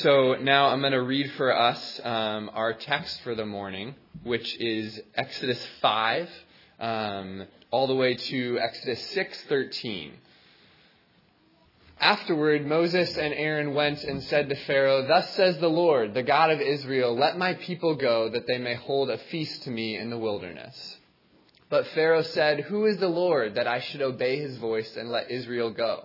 So now I'm going to read for us um, our text for the morning, which is Exodus 5, um, all the way to Exodus 6:13. Afterward, Moses and Aaron went and said to Pharaoh, Thus says the Lord, the God of Israel, Let my people go, that they may hold a feast to me in the wilderness. But Pharaoh said, Who is the Lord, that I should obey his voice and let Israel go?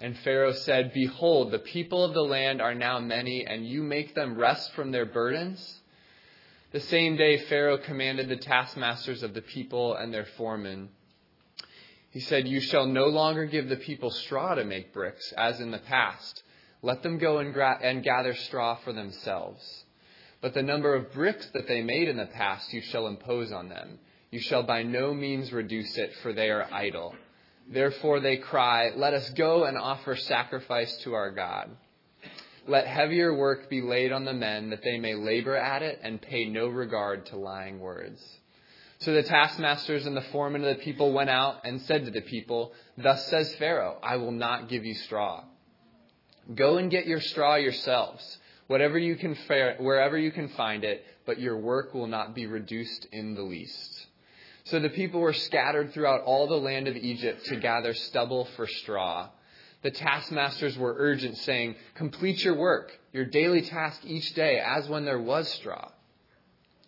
And Pharaoh said, Behold, the people of the land are now many, and you make them rest from their burdens? The same day Pharaoh commanded the taskmasters of the people and their foremen. He said, You shall no longer give the people straw to make bricks, as in the past let them go and, gra- and gather straw for themselves. But the number of bricks that they made in the past you shall impose on them. You shall by no means reduce it, for they are idle. Therefore they cry, Let us go and offer sacrifice to our God. Let heavier work be laid on the men, that they may labor at it and pay no regard to lying words. So the taskmasters and the foremen of the people went out and said to the people, Thus says Pharaoh, I will not give you straw. Go and get your straw yourselves, whatever you can wherever you can find it, but your work will not be reduced in the least. So the people were scattered throughout all the land of Egypt to gather stubble for straw. The taskmasters were urgent, saying, Complete your work, your daily task each day, as when there was straw.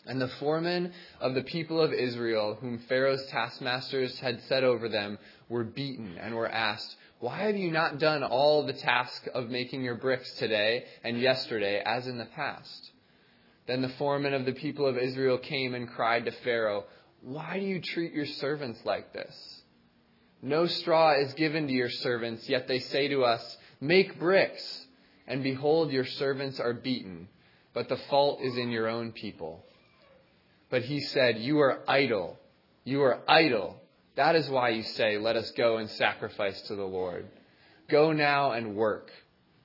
And the foremen of the people of Israel, whom Pharaoh's taskmasters had set over them, were beaten and were asked, why have you not done all the task of making your bricks today and yesterday as in the past? Then the foreman of the people of Israel came and cried to Pharaoh, Why do you treat your servants like this? No straw is given to your servants, yet they say to us, Make bricks. And behold, your servants are beaten, but the fault is in your own people. But he said, You are idle. You are idle. That is why you say, Let us go and sacrifice to the Lord. Go now and work.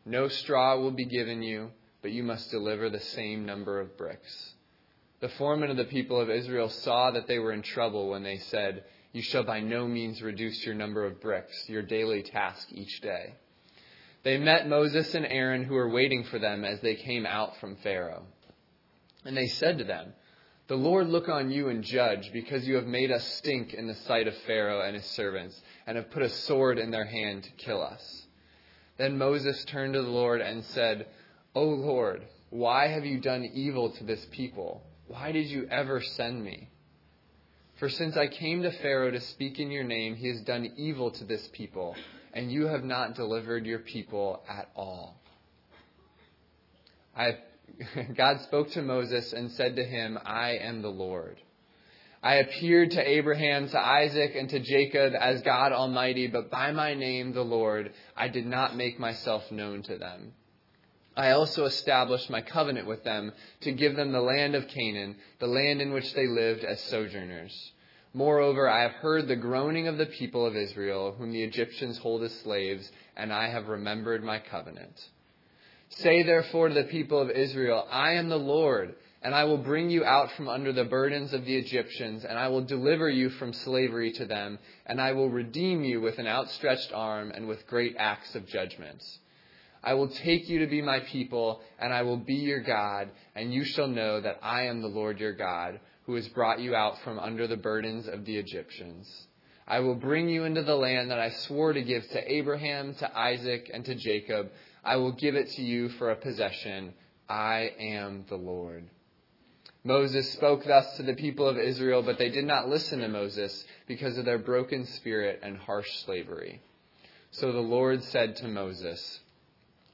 No straw will be given you, but you must deliver the same number of bricks. The foremen of the people of Israel saw that they were in trouble when they said, You shall by no means reduce your number of bricks, your daily task each day. They met Moses and Aaron, who were waiting for them as they came out from Pharaoh. And they said to them, the Lord look on you and judge, because you have made us stink in the sight of Pharaoh and his servants, and have put a sword in their hand to kill us. Then Moses turned to the Lord and said, O Lord, why have you done evil to this people? Why did you ever send me? For since I came to Pharaoh to speak in your name, he has done evil to this people, and you have not delivered your people at all. I God spoke to Moses and said to him, I am the Lord. I appeared to Abraham, to Isaac, and to Jacob as God Almighty, but by my name, the Lord, I did not make myself known to them. I also established my covenant with them to give them the land of Canaan, the land in which they lived as sojourners. Moreover, I have heard the groaning of the people of Israel, whom the Egyptians hold as slaves, and I have remembered my covenant. Say therefore to the people of Israel, I am the Lord, and I will bring you out from under the burdens of the Egyptians, and I will deliver you from slavery to them, and I will redeem you with an outstretched arm and with great acts of judgment. I will take you to be my people, and I will be your God, and you shall know that I am the Lord your God, who has brought you out from under the burdens of the Egyptians. I will bring you into the land that I swore to give to Abraham, to Isaac, and to Jacob I will give it to you for a possession. I am the Lord. Moses spoke thus to the people of Israel, but they did not listen to Moses because of their broken spirit and harsh slavery. So the Lord said to Moses,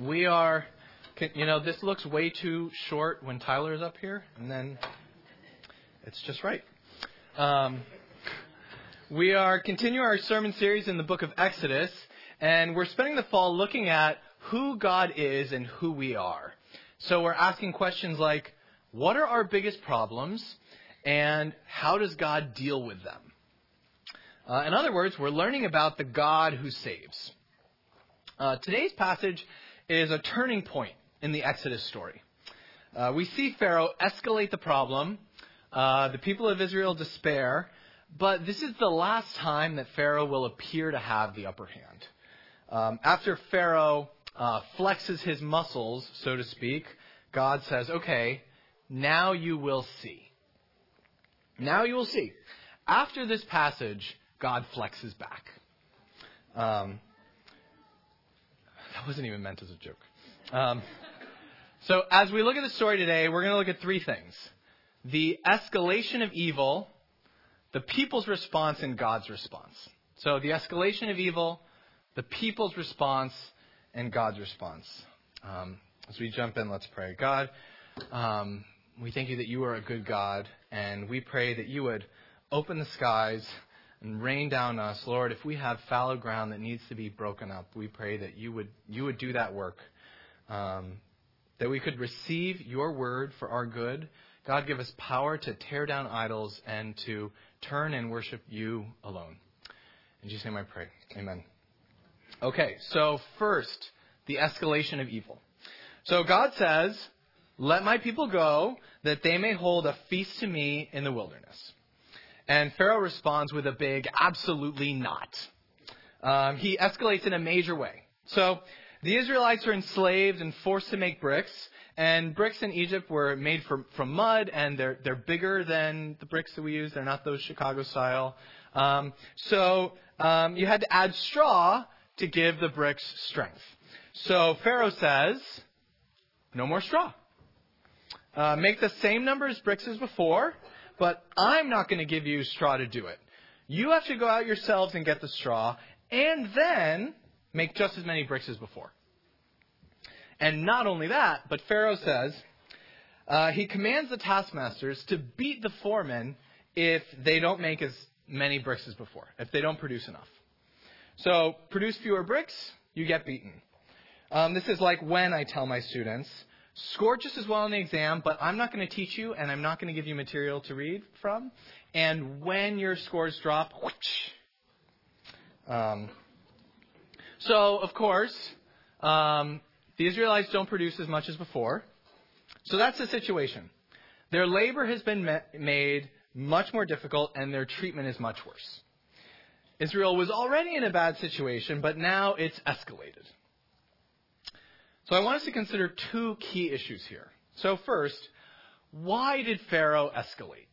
We are, you know, this looks way too short when Tyler is up here, and then it's just right. Um, we are continuing our sermon series in the book of Exodus, and we're spending the fall looking at who God is and who we are. So we're asking questions like, what are our biggest problems, and how does God deal with them? Uh, in other words, we're learning about the God who saves. Uh, today's passage is a turning point in the Exodus story. Uh, we see Pharaoh escalate the problem. Uh, the people of Israel despair, but this is the last time that Pharaoh will appear to have the upper hand. Um, after Pharaoh uh, flexes his muscles, so to speak, God says, okay, now you will see. Now you will see. After this passage, God flexes back. Um, that wasn't even meant as a joke. Um, so, as we look at the story today, we're going to look at three things the escalation of evil, the people's response, and God's response. So, the escalation of evil, the people's response, and God's response. Um, as we jump in, let's pray. God, um, we thank you that you are a good God, and we pray that you would open the skies and rain down on us. Lord, if we have fallow ground that needs to be broken up, we pray that you would, you would do that work. Um, that we could receive your word for our good. God, give us power to tear down idols and to turn and worship you alone. In Jesus' name I pray. Amen. Okay, so first, the escalation of evil. So God says, Let my people go, that they may hold a feast to me in the wilderness. And Pharaoh responds with a big, absolutely not. Um, he escalates in a major way. So the Israelites are enslaved and forced to make bricks. And bricks in Egypt were made from, from mud, and they're, they're bigger than the bricks that we use. They're not those Chicago style. Um, so um, you had to add straw to give the bricks strength. So Pharaoh says, no more straw. Uh, make the same number as bricks as before, but I'm not going to give you straw to do it. You have to go out yourselves and get the straw, and then make just as many bricks as before. And not only that, but Pharaoh says, uh, he commands the taskmasters to beat the foremen if they don't make as many bricks as before, if they don't produce enough. So, produce fewer bricks, you get beaten. Um, this is like when I tell my students, score just as well on the exam, but I'm not going to teach you and I'm not going to give you material to read from. And when your scores drop, whoosh, um, so, of course, um, the Israelites don't produce as much as before. So that's the situation. Their labor has been made much more difficult, and their treatment is much worse. Israel was already in a bad situation, but now it's escalated. So I want us to consider two key issues here. So, first, why did Pharaoh escalate?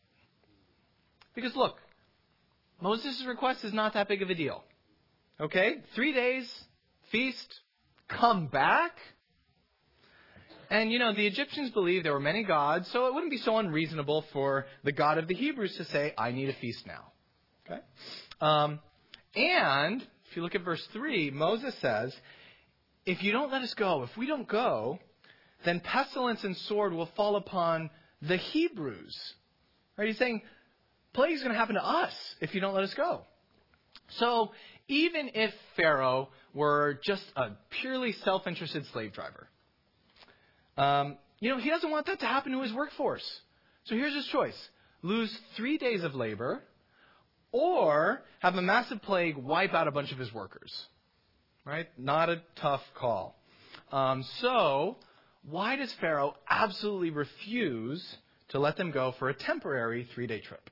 Because look, Moses' request is not that big of a deal. Okay? Three days, feast, come back. And, you know, the Egyptians believed there were many gods, so it wouldn't be so unreasonable for the God of the Hebrews to say, I need a feast now. Okay? Um, and, if you look at verse 3, Moses says, If you don't let us go, if we don't go, then pestilence and sword will fall upon the Hebrews. Right? He's saying, plague is going to happen to us if you don't let us go. So even if Pharaoh were just a purely self interested slave driver, um, you know, he doesn't want that to happen to his workforce. So here's his choice lose three days of labor or have a massive plague wipe out a bunch of his workers. Right? Not a tough call. Um, so, why does Pharaoh absolutely refuse to let them go for a temporary three day trip?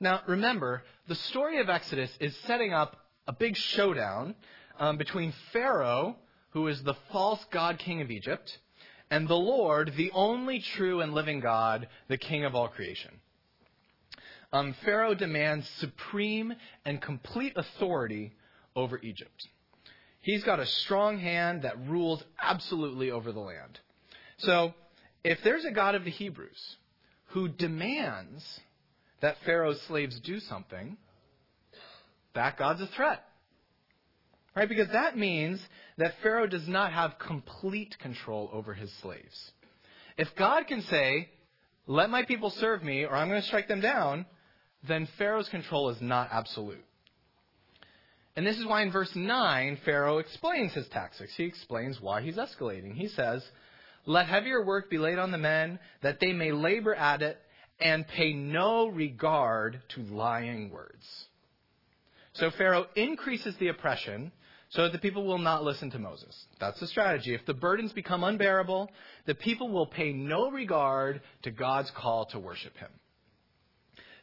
Now, remember, the story of Exodus is setting up a big showdown um, between Pharaoh, who is the false god king of Egypt, and the Lord, the only true and living God, the king of all creation. Um, Pharaoh demands supreme and complete authority over Egypt. He's got a strong hand that rules absolutely over the land. So, if there's a God of the Hebrews who demands that Pharaoh's slaves do something, that God's a threat. Right? Because that means that Pharaoh does not have complete control over his slaves. If God can say, let my people serve me or I'm going to strike them down, then Pharaoh's control is not absolute. And this is why in verse 9, Pharaoh explains his tactics. He explains why he's escalating. He says, Let heavier work be laid on the men, that they may labor at it and pay no regard to lying words. So Pharaoh increases the oppression so that the people will not listen to Moses. That's the strategy. If the burdens become unbearable, the people will pay no regard to God's call to worship him.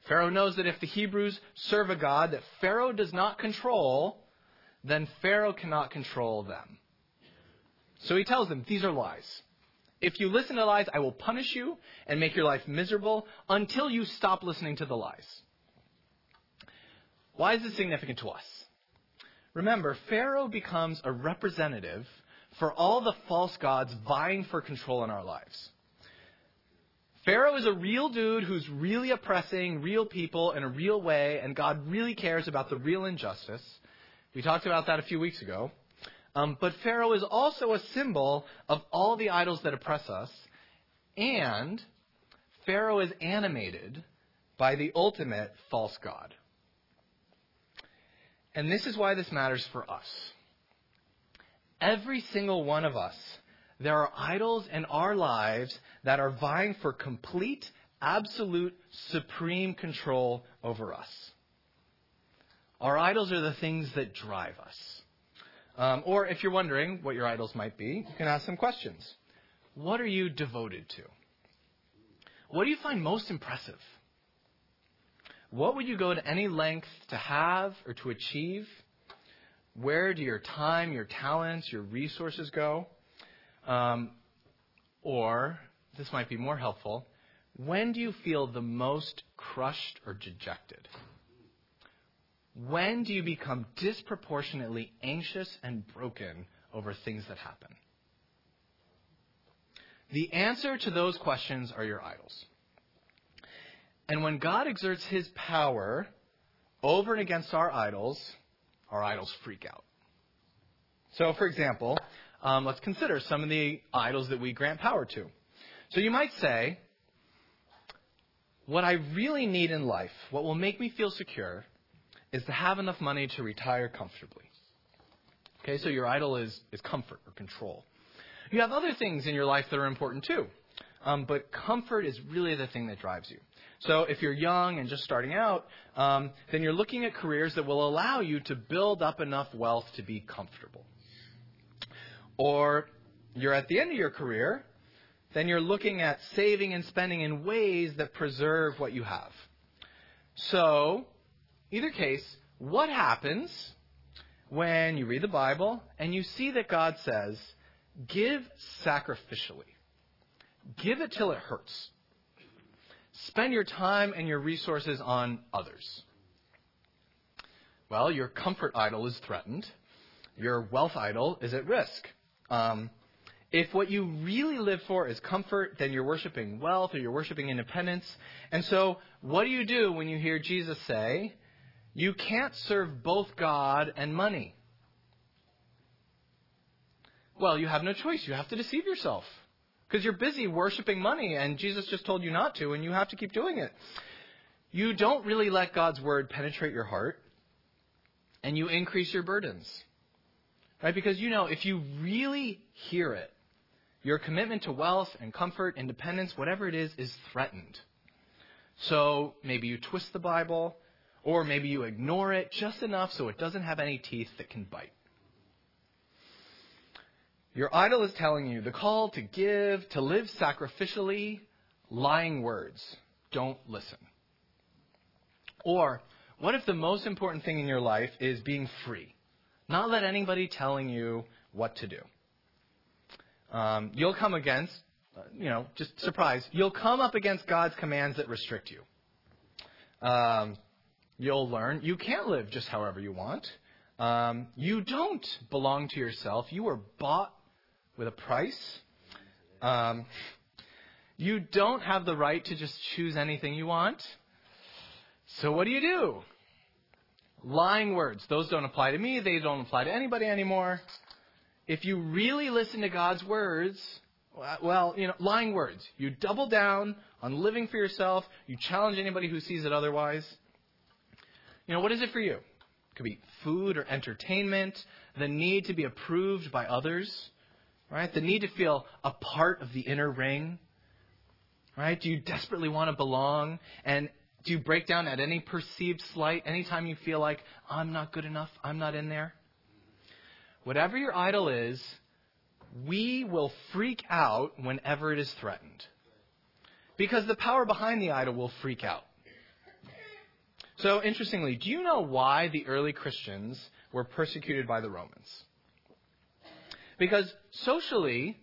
Pharaoh knows that if the Hebrews serve a God that Pharaoh does not control, then Pharaoh cannot control them. So he tells them, these are lies. If you listen to lies, I will punish you and make your life miserable until you stop listening to the lies. Why is this significant to us? Remember, Pharaoh becomes a representative for all the false gods vying for control in our lives. Pharaoh is a real dude who's really oppressing real people in a real way, and God really cares about the real injustice. We talked about that a few weeks ago. Um, but Pharaoh is also a symbol of all the idols that oppress us, and Pharaoh is animated by the ultimate false god. And this is why this matters for us. Every single one of us there are idols in our lives that are vying for complete, absolute, supreme control over us. Our idols are the things that drive us. Um, or if you're wondering what your idols might be, you can ask some questions. What are you devoted to? What do you find most impressive? What would you go to any length to have or to achieve? Where do your time, your talents, your resources go? Um, or, this might be more helpful, when do you feel the most crushed or dejected? When do you become disproportionately anxious and broken over things that happen? The answer to those questions are your idols. And when God exerts his power over and against our idols, our idols freak out. So, for example, um, let's consider some of the idols that we grant power to. So you might say, what I really need in life, what will make me feel secure, is to have enough money to retire comfortably. Okay, so your idol is, is comfort or control. You have other things in your life that are important too. Um, but comfort is really the thing that drives you. So if you're young and just starting out, um, then you're looking at careers that will allow you to build up enough wealth to be comfortable or you're at the end of your career, then you're looking at saving and spending in ways that preserve what you have. So, either case, what happens when you read the Bible and you see that God says, give sacrificially? Give it till it hurts. Spend your time and your resources on others. Well, your comfort idol is threatened. Your wealth idol is at risk. Um, if what you really live for is comfort, then you're worshiping wealth or you're worshiping independence. And so, what do you do when you hear Jesus say, you can't serve both God and money? Well, you have no choice. You have to deceive yourself. Because you're busy worshiping money, and Jesus just told you not to, and you have to keep doing it. You don't really let God's word penetrate your heart, and you increase your burdens. Right? Because you know, if you really hear it, your commitment to wealth and comfort, independence, whatever it is, is threatened. So maybe you twist the Bible, or maybe you ignore it just enough so it doesn't have any teeth that can bite. Your idol is telling you the call to give, to live sacrificially, lying words. Don't listen. Or, what if the most important thing in your life is being free? Not let anybody telling you what to do. Um, you'll come against, uh, you know, just surprise, you'll come up against God's commands that restrict you. Um, you'll learn you can't live just however you want. Um, you don't belong to yourself. You were bought with a price. Um, you don't have the right to just choose anything you want. So what do you do? Lying words. Those don't apply to me. They don't apply to anybody anymore. If you really listen to God's words, uh, well, you know, lying words. You double down on living for yourself. You challenge anybody who sees it otherwise. You know, what is it for you? It could be food or entertainment, the need to be approved by others, right? The need to feel a part of the inner ring, right? Do you desperately want to belong? And do you break down at any perceived slight anytime you feel like, I'm not good enough, I'm not in there? Whatever your idol is, we will freak out whenever it is threatened. Because the power behind the idol will freak out. So, interestingly, do you know why the early Christians were persecuted by the Romans? Because socially,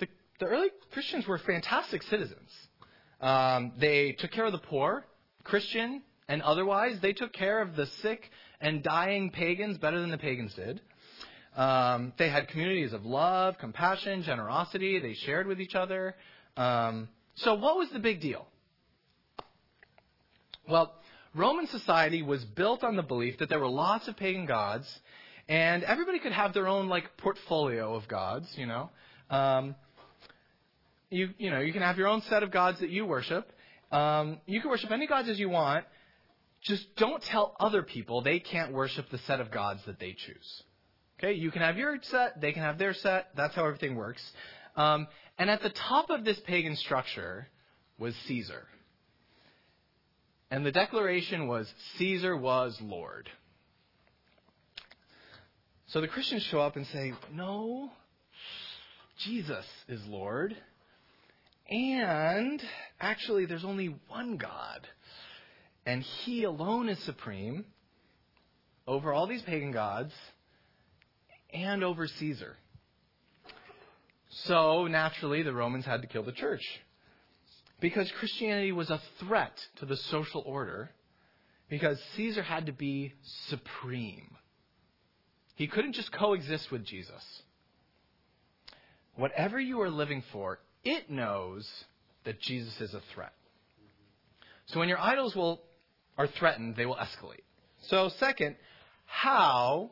the, the early Christians were fantastic citizens. Um, they took care of the poor, Christian and otherwise. They took care of the sick and dying pagans better than the pagans did. Um, they had communities of love, compassion, generosity. They shared with each other. Um, so, what was the big deal? Well, Roman society was built on the belief that there were lots of pagan gods, and everybody could have their own like portfolio of gods. You know, um, you you know you can have your own set of gods that you worship. Um, you can worship any gods as you want. Just don't tell other people they can't worship the set of gods that they choose. Okay, you can have your set, they can have their set. That's how everything works. Um, and at the top of this pagan structure was Caesar. And the declaration was Caesar was Lord. So the Christians show up and say, No, Jesus is Lord. And actually, there's only one God. And He alone is supreme over all these pagan gods and over Caesar. So, naturally, the Romans had to kill the church. Because Christianity was a threat to the social order, because Caesar had to be supreme. He couldn't just coexist with Jesus. Whatever you are living for, it knows that Jesus is a threat. So when your idols will, are threatened, they will escalate. So, second, how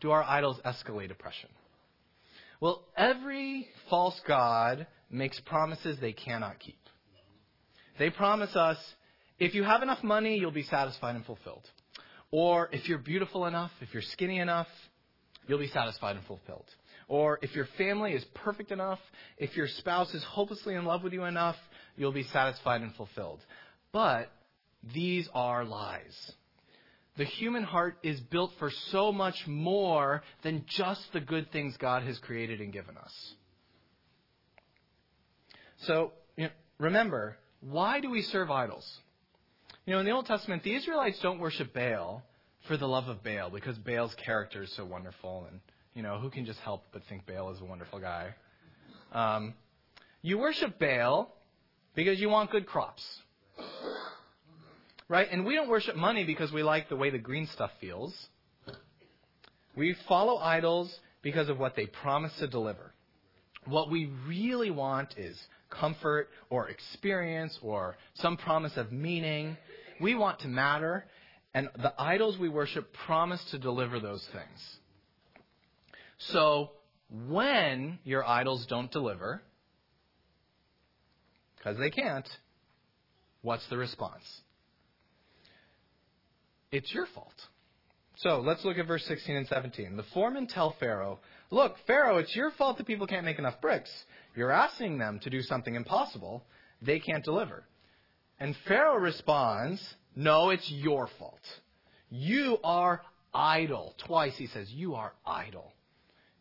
do our idols escalate oppression? Well, every false god makes promises they cannot keep. They promise us if you have enough money, you'll be satisfied and fulfilled. Or if you're beautiful enough, if you're skinny enough, you'll be satisfied and fulfilled. Or if your family is perfect enough, if your spouse is hopelessly in love with you enough, you'll be satisfied and fulfilled. But these are lies the human heart is built for so much more than just the good things God has created and given us. So, you know, remember, why do we serve idols? You know, in the Old Testament, the Israelites don't worship Baal for the love of Baal because Baal's character is so wonderful, and you know, who can just help but think Baal is a wonderful guy? Um, you worship Baal because you want good crops. Right? And we don't worship money because we like the way the green stuff feels. We follow idols because of what they promise to deliver. What we really want is comfort or experience or some promise of meaning. We want to matter, and the idols we worship promise to deliver those things. So, when your idols don't deliver, because they can't, what's the response? it's your fault. So let's look at verse 16 and 17. The foremen tell Pharaoh, Look, Pharaoh, it's your fault that people can't make enough bricks. You're asking them to do something impossible. They can't deliver. And Pharaoh responds, No, it's your fault. You are idle. Twice he says, You are idle.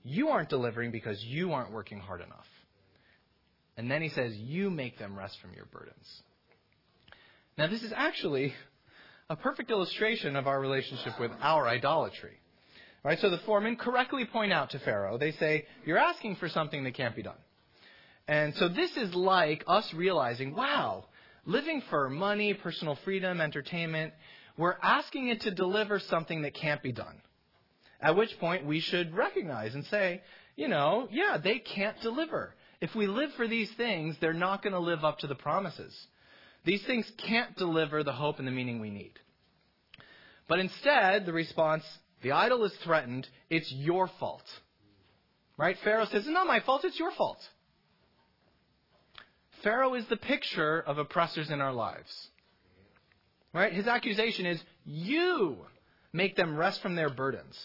You aren't delivering because you aren't working hard enough. And then he says, You make them rest from your burdens. Now, this is actually a perfect illustration of our relationship with our idolatry. Right? So the foremen correctly point out to Pharaoh, they say, You're asking for something that can't be done. And so this is like us realizing, wow, living for money, personal freedom, entertainment, we're asking it to deliver something that can't be done. At which point we should recognize and say, you know, yeah, they can't deliver. If we live for these things, they're not going to live up to the promises. These things can't deliver the hope and the meaning we need. But instead, the response, the idol is threatened, it's your fault. Right? Pharaoh says, it's not my fault, it's your fault. Pharaoh is the picture of oppressors in our lives. Right? His accusation is, you make them rest from their burdens.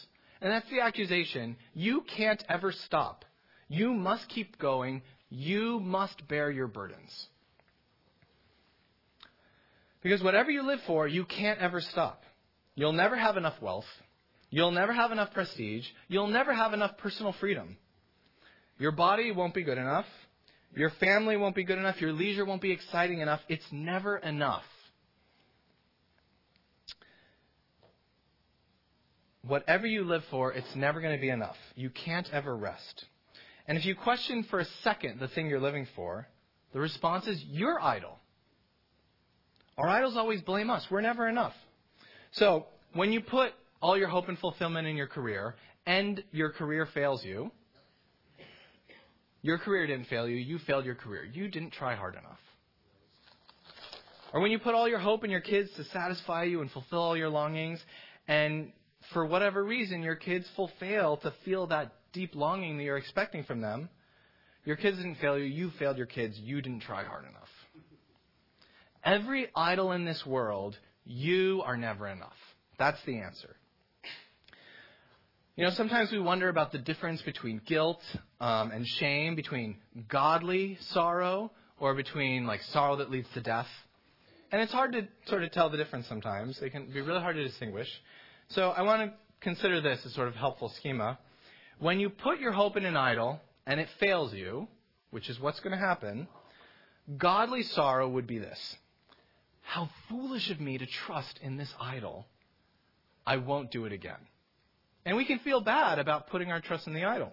And that's the accusation. You can't ever stop. You must keep going. You must bear your burdens. Because whatever you live for, you can't ever stop. You'll never have enough wealth. You'll never have enough prestige. You'll never have enough personal freedom. Your body won't be good enough. Your family won't be good enough. Your leisure won't be exciting enough. It's never enough. Whatever you live for, it's never going to be enough. You can't ever rest. And if you question for a second the thing you're living for, the response is your idol. Our idols always blame us. We're never enough. So, when you put all your hope and fulfillment in your career and your career fails you, your career didn't fail you, you failed your career. You didn't try hard enough. Or when you put all your hope in your kids to satisfy you and fulfill all your longings, and for whatever reason your kids fail to feel that deep longing that you're expecting from them, your kids didn't fail you, you failed your kids, you didn't try hard enough. Every idol in this world, you are never enough. That's the answer. You know, sometimes we wonder about the difference between guilt um, and shame, between godly sorrow or between like sorrow that leads to death. And it's hard to sort of tell the difference sometimes. They can be really hard to distinguish. So I want to consider this as sort of helpful schema. When you put your hope in an idol and it fails you, which is what's going to happen, godly sorrow would be this. How foolish of me to trust in this idol. I won't do it again. And we can feel bad about putting our trust in the idol.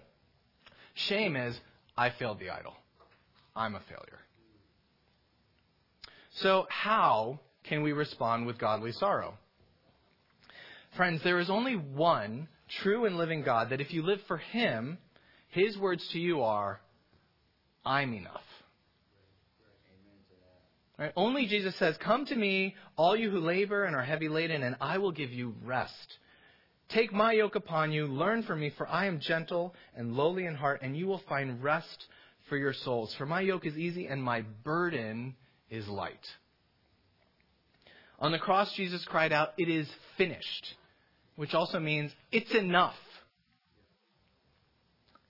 Shame is, I failed the idol. I'm a failure. So, how can we respond with godly sorrow? Friends, there is only one true and living God that if you live for Him, His words to you are, I'm enough. Right? Only Jesus says, Come to me, all you who labor and are heavy laden, and I will give you rest. Take my yoke upon you, learn from me, for I am gentle and lowly in heart, and you will find rest for your souls. For my yoke is easy and my burden is light. On the cross, Jesus cried out, It is finished, which also means it's enough.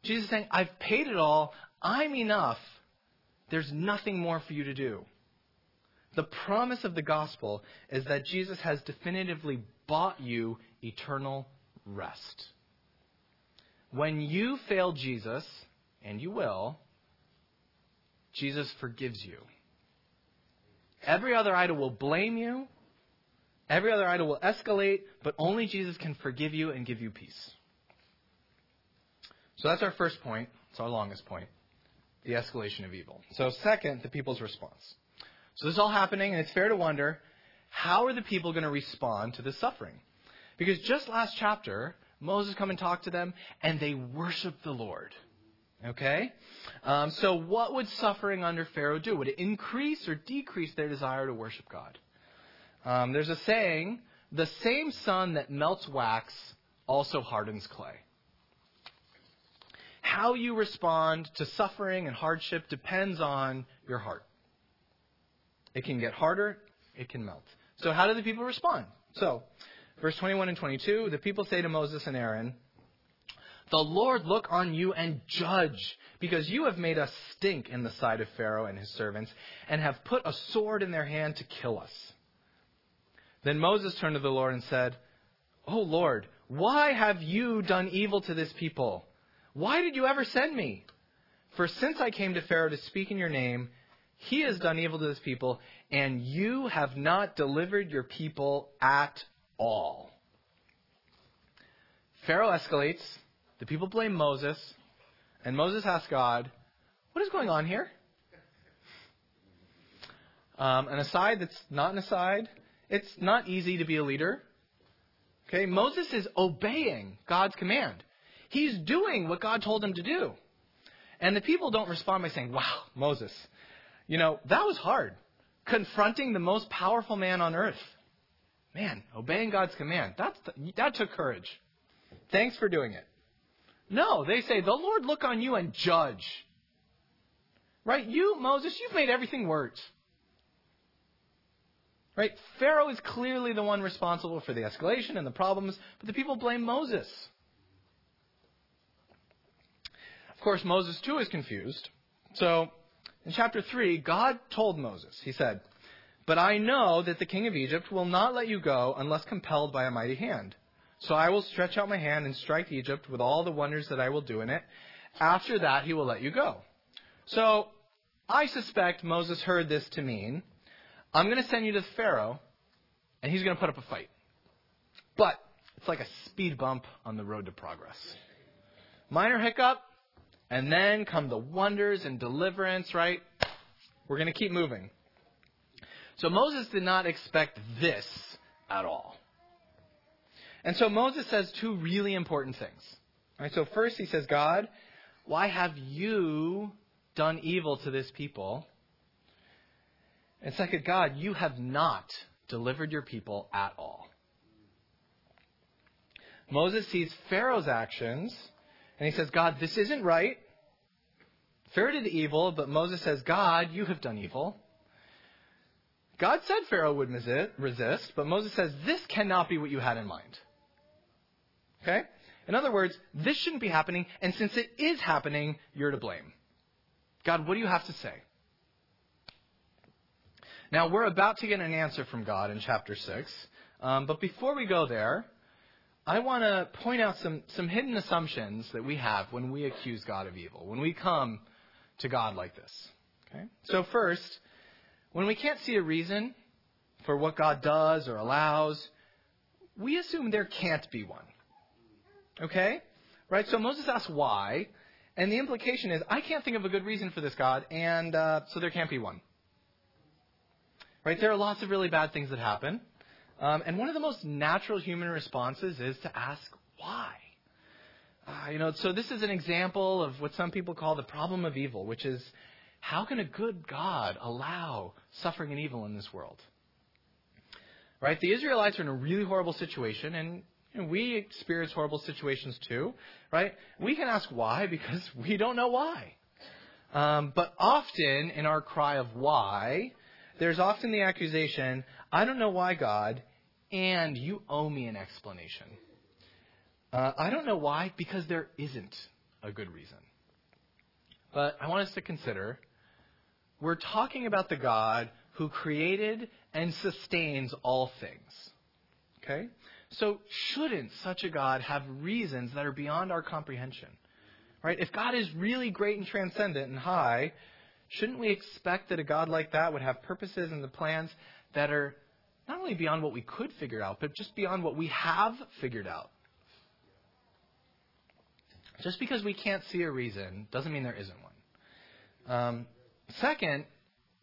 Jesus is saying, I've paid it all. I'm enough. There's nothing more for you to do. The promise of the gospel is that Jesus has definitively bought you eternal rest. When you fail Jesus, and you will, Jesus forgives you. Every other idol will blame you. Every other idol will escalate, but only Jesus can forgive you and give you peace. So that's our first point. It's our longest point the escalation of evil. So, second, the people's response. So, this is all happening, and it's fair to wonder how are the people going to respond to this suffering? Because just last chapter, Moses come and talk to them, and they worship the Lord. Okay? Um, so, what would suffering under Pharaoh do? Would it increase or decrease their desire to worship God? Um, there's a saying the same sun that melts wax also hardens clay. How you respond to suffering and hardship depends on your heart. It can get harder, it can melt. So, how do the people respond? So, Verse 21 and 22, the people say to Moses and Aaron, The Lord look on you and judge, because you have made us stink in the sight of Pharaoh and his servants, and have put a sword in their hand to kill us. Then Moses turned to the Lord and said, Oh Lord, why have you done evil to this people? Why did you ever send me? For since I came to Pharaoh to speak in your name, he has done evil to this people, and you have not delivered your people at all. Pharaoh escalates. The people blame Moses. And Moses asks God, What is going on here? Um, an aside that's not an aside. It's not easy to be a leader. Okay, Moses is obeying God's command. He's doing what God told him to do. And the people don't respond by saying, Wow, Moses, you know, that was hard. Confronting the most powerful man on earth. Man, obeying God's command, that's the, that took courage. Thanks for doing it. No, they say, The Lord look on you and judge. Right? You, Moses, you've made everything worse. Right? Pharaoh is clearly the one responsible for the escalation and the problems, but the people blame Moses. Of course, Moses too is confused. So, in chapter 3, God told Moses, He said, But I know that the king of Egypt will not let you go unless compelled by a mighty hand. So I will stretch out my hand and strike Egypt with all the wonders that I will do in it. After that, he will let you go. So I suspect Moses heard this to mean I'm going to send you to the Pharaoh, and he's going to put up a fight. But it's like a speed bump on the road to progress. Minor hiccup, and then come the wonders and deliverance, right? We're going to keep moving. So Moses did not expect this at all. And so Moses says two really important things. Right? So first he says, God, why have you done evil to this people? And second, God, you have not delivered your people at all. Moses sees Pharaoh's actions and he says, God, this isn't right. Pharaoh did evil, but Moses says, God, you have done evil. God said Pharaoh would resist, but Moses says, this cannot be what you had in mind. Okay? In other words, this shouldn't be happening, and since it is happening, you're to blame. God, what do you have to say? Now, we're about to get an answer from God in chapter 6. Um, but before we go there, I want to point out some, some hidden assumptions that we have when we accuse God of evil, when we come to God like this. Okay? So, first, when we can't see a reason for what God does or allows, we assume there can't be one. Okay? Right? So Moses asks why, and the implication is, I can't think of a good reason for this, God, and uh, so there can't be one. Right? There are lots of really bad things that happen. Um, and one of the most natural human responses is to ask why. Uh, you know, so this is an example of what some people call the problem of evil, which is how can a good God allow suffering and evil in this world? Right? The Israelites are in a really horrible situation, and and we experience horrible situations too, right? We can ask why because we don't know why. Um, but often in our cry of why, there's often the accusation, I don't know why, God, and you owe me an explanation. Uh, I don't know why because there isn't a good reason. But I want us to consider we're talking about the God who created and sustains all things. Okay? So, shouldn't such a God have reasons that are beyond our comprehension? Right? If God is really great and transcendent and high, shouldn't we expect that a God like that would have purposes and the plans that are not only beyond what we could figure out, but just beyond what we have figured out? Just because we can't see a reason doesn't mean there isn't one. Um, second,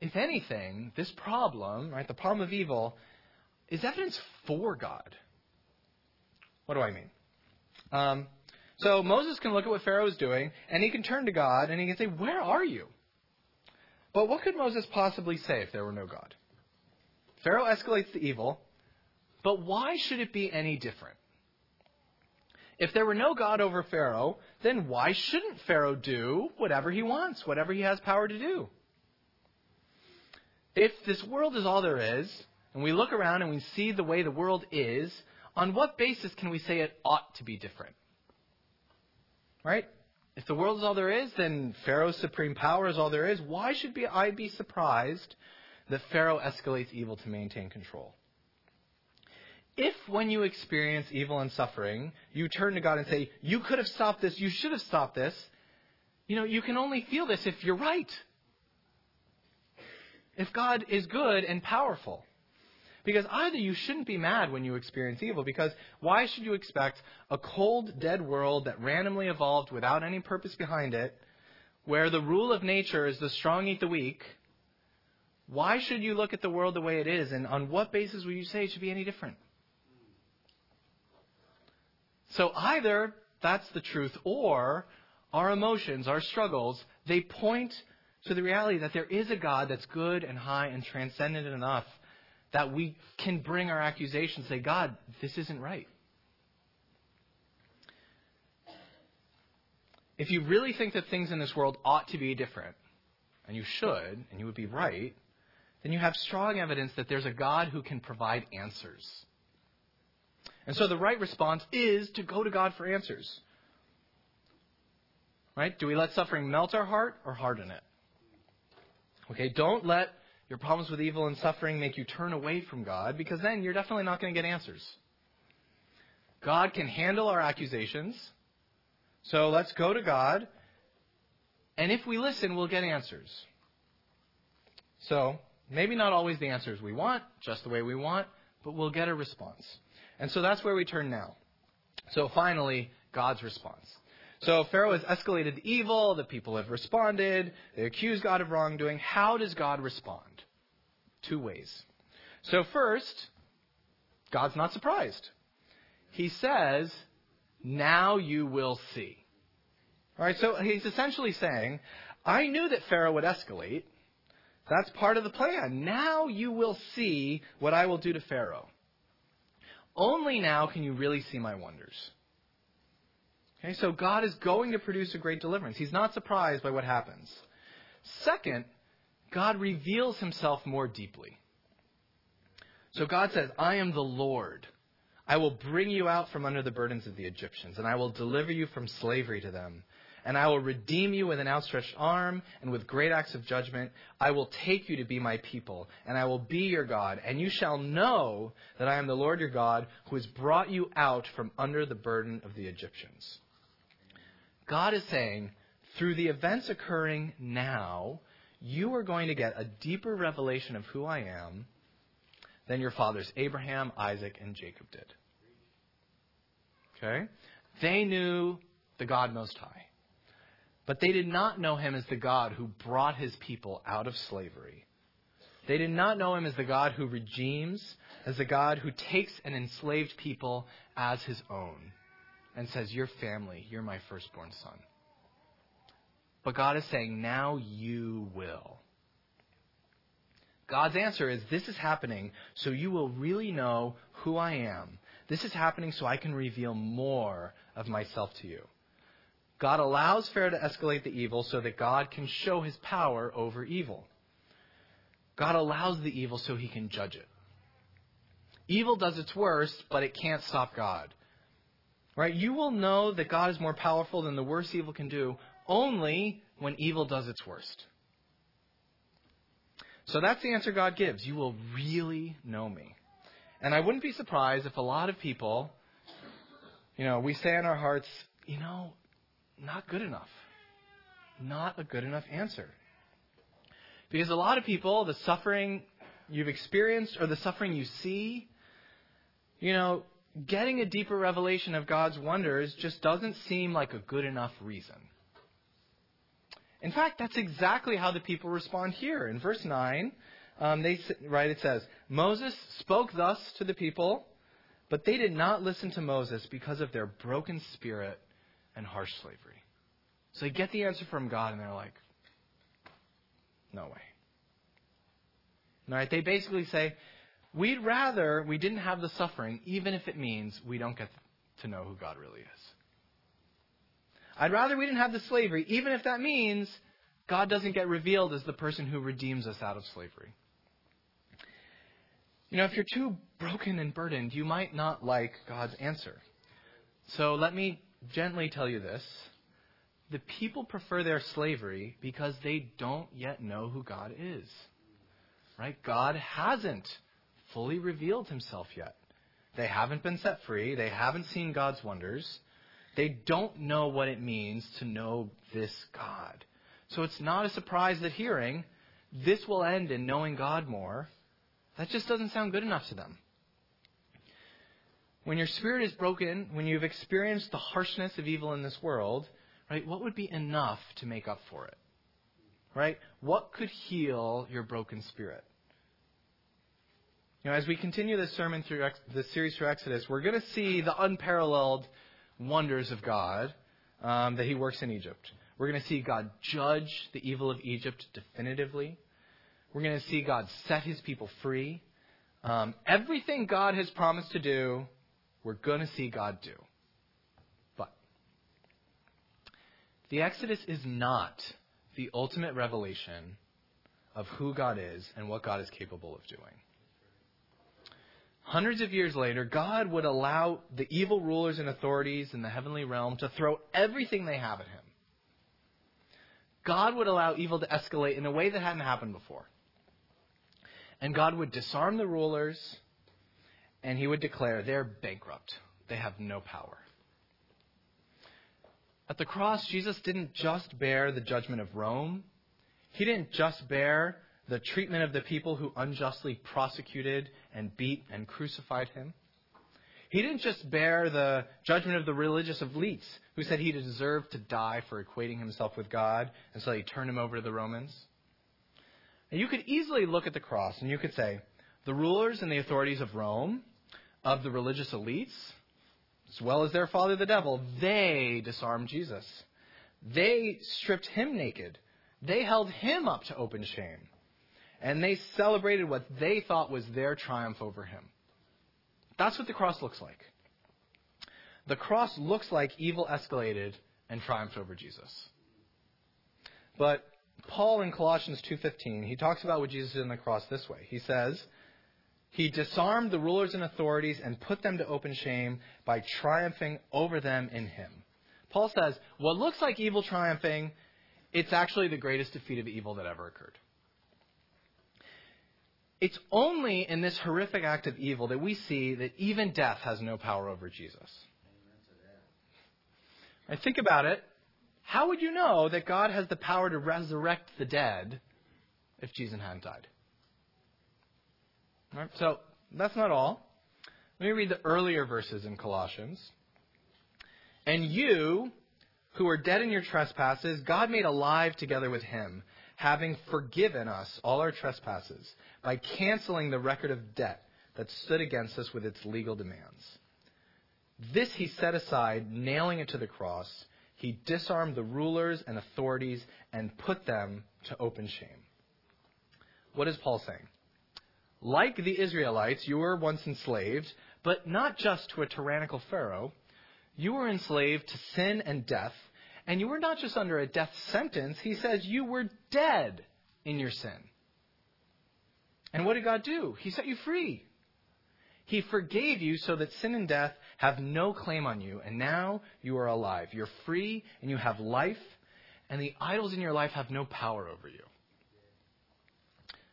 if anything, this problem, right, the problem of evil, is evidence for God. What do I mean? Um, so Moses can look at what Pharaoh is doing, and he can turn to God, and he can say, Where are you? But what could Moses possibly say if there were no God? Pharaoh escalates the evil, but why should it be any different? If there were no God over Pharaoh, then why shouldn't Pharaoh do whatever he wants, whatever he has power to do? If this world is all there is, and we look around and we see the way the world is, on what basis can we say it ought to be different? Right? If the world is all there is, then Pharaoh's supreme power is all there is. Why should be, I be surprised that Pharaoh escalates evil to maintain control? If when you experience evil and suffering, you turn to God and say, You could have stopped this, you should have stopped this, you know, you can only feel this if you're right. If God is good and powerful. Because either you shouldn't be mad when you experience evil, because why should you expect a cold, dead world that randomly evolved without any purpose behind it, where the rule of nature is the strong eat the weak? Why should you look at the world the way it is, and on what basis would you say it should be any different? So either that's the truth, or our emotions, our struggles, they point to the reality that there is a God that's good and high and transcendent enough that we can bring our accusations, say, God, this isn't right. If you really think that things in this world ought to be different, and you should, and you would be right, then you have strong evidence that there's a God who can provide answers. And so the right response is to go to God for answers. Right? Do we let suffering melt our heart or harden it? Okay, don't let your problems with evil and suffering make you turn away from God because then you're definitely not going to get answers. God can handle our accusations. So let's go to God. And if we listen, we'll get answers. So, maybe not always the answers we want, just the way we want, but we'll get a response. And so that's where we turn now. So finally, God's response. So Pharaoh has escalated evil, the people have responded, they accuse God of wrongdoing. How does God respond? Two ways. So first, God's not surprised. He says, now you will see. All right, so he's essentially saying, I knew that Pharaoh would escalate. That's part of the plan. Now you will see what I will do to Pharaoh. Only now can you really see my wonders. Okay, so God is going to produce a great deliverance. He's not surprised by what happens. Second, God reveals himself more deeply. So God says, I am the Lord. I will bring you out from under the burdens of the Egyptians, and I will deliver you from slavery to them. And I will redeem you with an outstretched arm and with great acts of judgment. I will take you to be my people, and I will be your God. And you shall know that I am the Lord your God, who has brought you out from under the burden of the Egyptians. God is saying, through the events occurring now, you are going to get a deeper revelation of who I am than your fathers Abraham, Isaac, and Jacob did. Okay? They knew the God Most High. But they did not know him as the God who brought his people out of slavery. They did not know him as the God who redeems, as the God who takes an enslaved people as his own and says, You're family, you're my firstborn son. But God is saying, Now you will. God's answer is, This is happening so you will really know who I am. This is happening so I can reveal more of myself to you. God allows Pharaoh to escalate the evil so that God can show his power over evil. God allows the evil so he can judge it. Evil does its worst, but it can't stop God. Right? You will know that God is more powerful than the worst evil can do only when evil does its worst. So that's the answer God gives. You will really know me. And I wouldn't be surprised if a lot of people, you know, we say in our hearts, you know, not good enough. Not a good enough answer. Because a lot of people, the suffering you've experienced or the suffering you see, you know, getting a deeper revelation of God's wonders just doesn't seem like a good enough reason. In fact, that's exactly how the people respond here. In verse 9, um, they, right, it says, Moses spoke thus to the people, but they did not listen to Moses because of their broken spirit and harsh slavery. So they get the answer from God and they're like, no way. All right, they basically say, we'd rather we didn't have the suffering, even if it means we don't get to know who God really is. I'd rather we didn't have the slavery, even if that means God doesn't get revealed as the person who redeems us out of slavery. You know, if you're too broken and burdened, you might not like God's answer. So let me gently tell you this. The people prefer their slavery because they don't yet know who God is. Right? God hasn't fully revealed himself yet. They haven't been set free. They haven't seen God's wonders. They don't know what it means to know this God. So it's not a surprise that hearing this will end in knowing God more. That just doesn't sound good enough to them. When your spirit is broken, when you've experienced the harshness of evil in this world, right, what would be enough to make up for it? Right? What could heal your broken spirit? You know, as we continue this sermon through this series through Exodus, we're going to see the unparalleled wonders of God um, that he works in Egypt. We're going to see God judge the evil of Egypt definitively. We're going to see God set his people free. Um, everything God has promised to do, we're going to see God do. But the Exodus is not the ultimate revelation of who God is and what God is capable of doing. Hundreds of years later, God would allow the evil rulers and authorities in the heavenly realm to throw everything they have at him. God would allow evil to escalate in a way that hadn't happened before. And God would disarm the rulers and he would declare they're bankrupt. They have no power. At the cross, Jesus didn't just bear the judgment of Rome. He didn't just bear the treatment of the people who unjustly prosecuted and beat and crucified him. He didn't just bear the judgment of the religious elites who said he deserved to die for equating himself with God, and so he turned him over to the Romans. You could easily look at the cross and you could say, the rulers and the authorities of Rome, of the religious elites, as well as their father the devil, they disarmed Jesus. They stripped him naked. They held him up to open shame and they celebrated what they thought was their triumph over him. That's what the cross looks like. The cross looks like evil escalated and triumphed over Jesus. But Paul in Colossians 2:15, he talks about what Jesus did on the cross this way. He says, he disarmed the rulers and authorities and put them to open shame by triumphing over them in him. Paul says, what looks like evil triumphing, it's actually the greatest defeat of evil that ever occurred. It's only in this horrific act of evil that we see that even death has no power over Jesus. I think about it. How would you know that God has the power to resurrect the dead if Jesus hadn't died? All right, so that's not all. Let me read the earlier verses in Colossians. And you, who are dead in your trespasses, God made alive together with him having forgiven us all our trespasses by canceling the record of debt that stood against us with its legal demands. This he set aside, nailing it to the cross. He disarmed the rulers and authorities and put them to open shame. What is Paul saying? Like the Israelites, you were once enslaved, but not just to a tyrannical Pharaoh. You were enslaved to sin and death and you were not just under a death sentence, he says you were dead in your sin. And what did God do? He set you free. He forgave you so that sin and death have no claim on you, and now you are alive. You're free, and you have life, and the idols in your life have no power over you.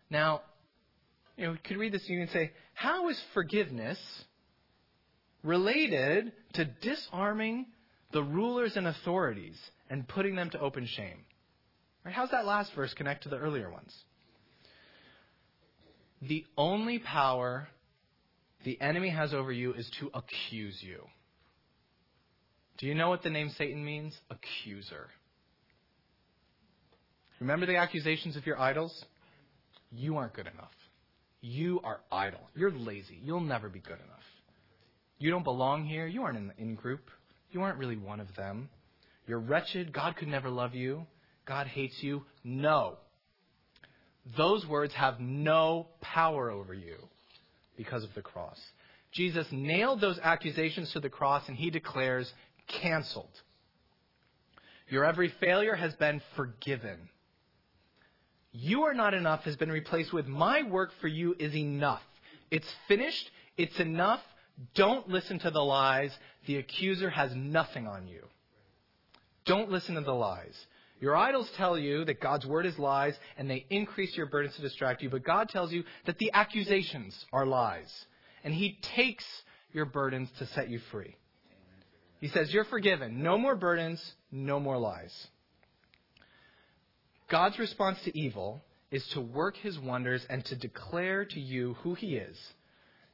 Now, you know, we could read this and you can say, how is forgiveness related to disarming the rulers and authorities and putting them to open shame. Right? How's that last verse connect to the earlier ones? The only power the enemy has over you is to accuse you. Do you know what the name Satan means? Accuser. Remember the accusations of your idols? You aren't good enough. You are idle. You're lazy. You'll never be good enough. You don't belong here. You aren't in the in group. You aren't really one of them. You're wretched. God could never love you. God hates you. No. Those words have no power over you because of the cross. Jesus nailed those accusations to the cross and he declares, canceled. Your every failure has been forgiven. You are not enough has been replaced with my work for you is enough. It's finished. It's enough. Don't listen to the lies. The accuser has nothing on you. Don't listen to the lies. Your idols tell you that God's word is lies and they increase your burdens to distract you, but God tells you that the accusations are lies. And He takes your burdens to set you free. He says, You're forgiven. No more burdens, no more lies. God's response to evil is to work His wonders and to declare to you who He is,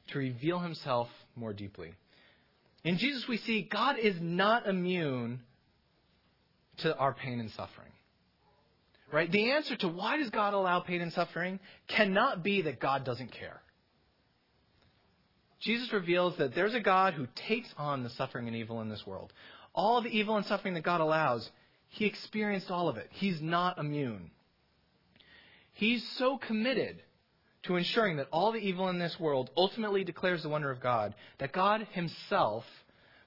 to reveal Himself more deeply. In Jesus, we see God is not immune to our pain and suffering. Right? The answer to why does God allow pain and suffering cannot be that God doesn't care. Jesus reveals that there's a God who takes on the suffering and evil in this world. All the evil and suffering that God allows, he experienced all of it. He's not immune. He's so committed to ensuring that all the evil in this world ultimately declares the wonder of God that God himself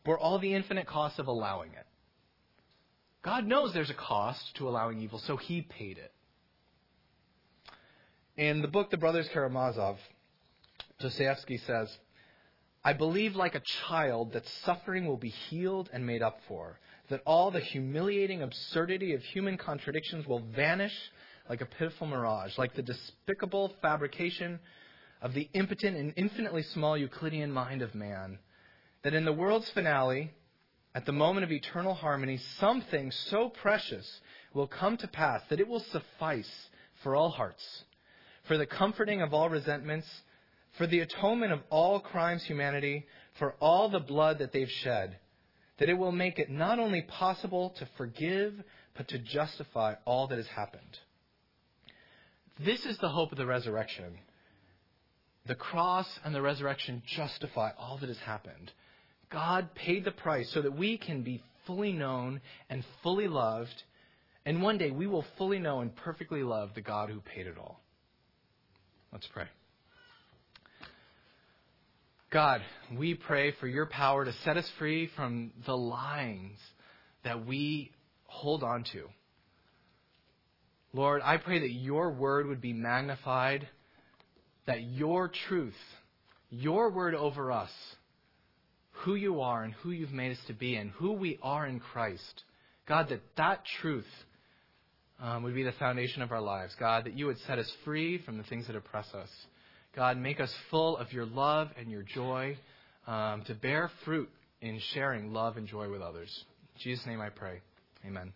bore all the infinite cost of allowing it. God knows there's a cost to allowing evil, so he paid it. In the book The Brothers Karamazov, Dostoevsky says, I believe like a child that suffering will be healed and made up for, that all the humiliating absurdity of human contradictions will vanish like a pitiful mirage, like the despicable fabrication of the impotent and infinitely small Euclidean mind of man, that in the world's finale, at the moment of eternal harmony, something so precious will come to pass that it will suffice for all hearts, for the comforting of all resentments, for the atonement of all crimes humanity, for all the blood that they've shed, that it will make it not only possible to forgive, but to justify all that has happened. This is the hope of the resurrection. The cross and the resurrection justify all that has happened. God paid the price so that we can be fully known and fully loved, and one day we will fully know and perfectly love the God who paid it all. Let's pray. God, we pray for your power to set us free from the lines that we hold on to. Lord, I pray that your word would be magnified, that your truth, your word over us, who you are and who you've made us to be and who we are in Christ, God, that that truth um, would be the foundation of our lives. God, that you would set us free from the things that oppress us. God, make us full of your love and your joy um, to bear fruit in sharing love and joy with others. In Jesus' name I pray. Amen.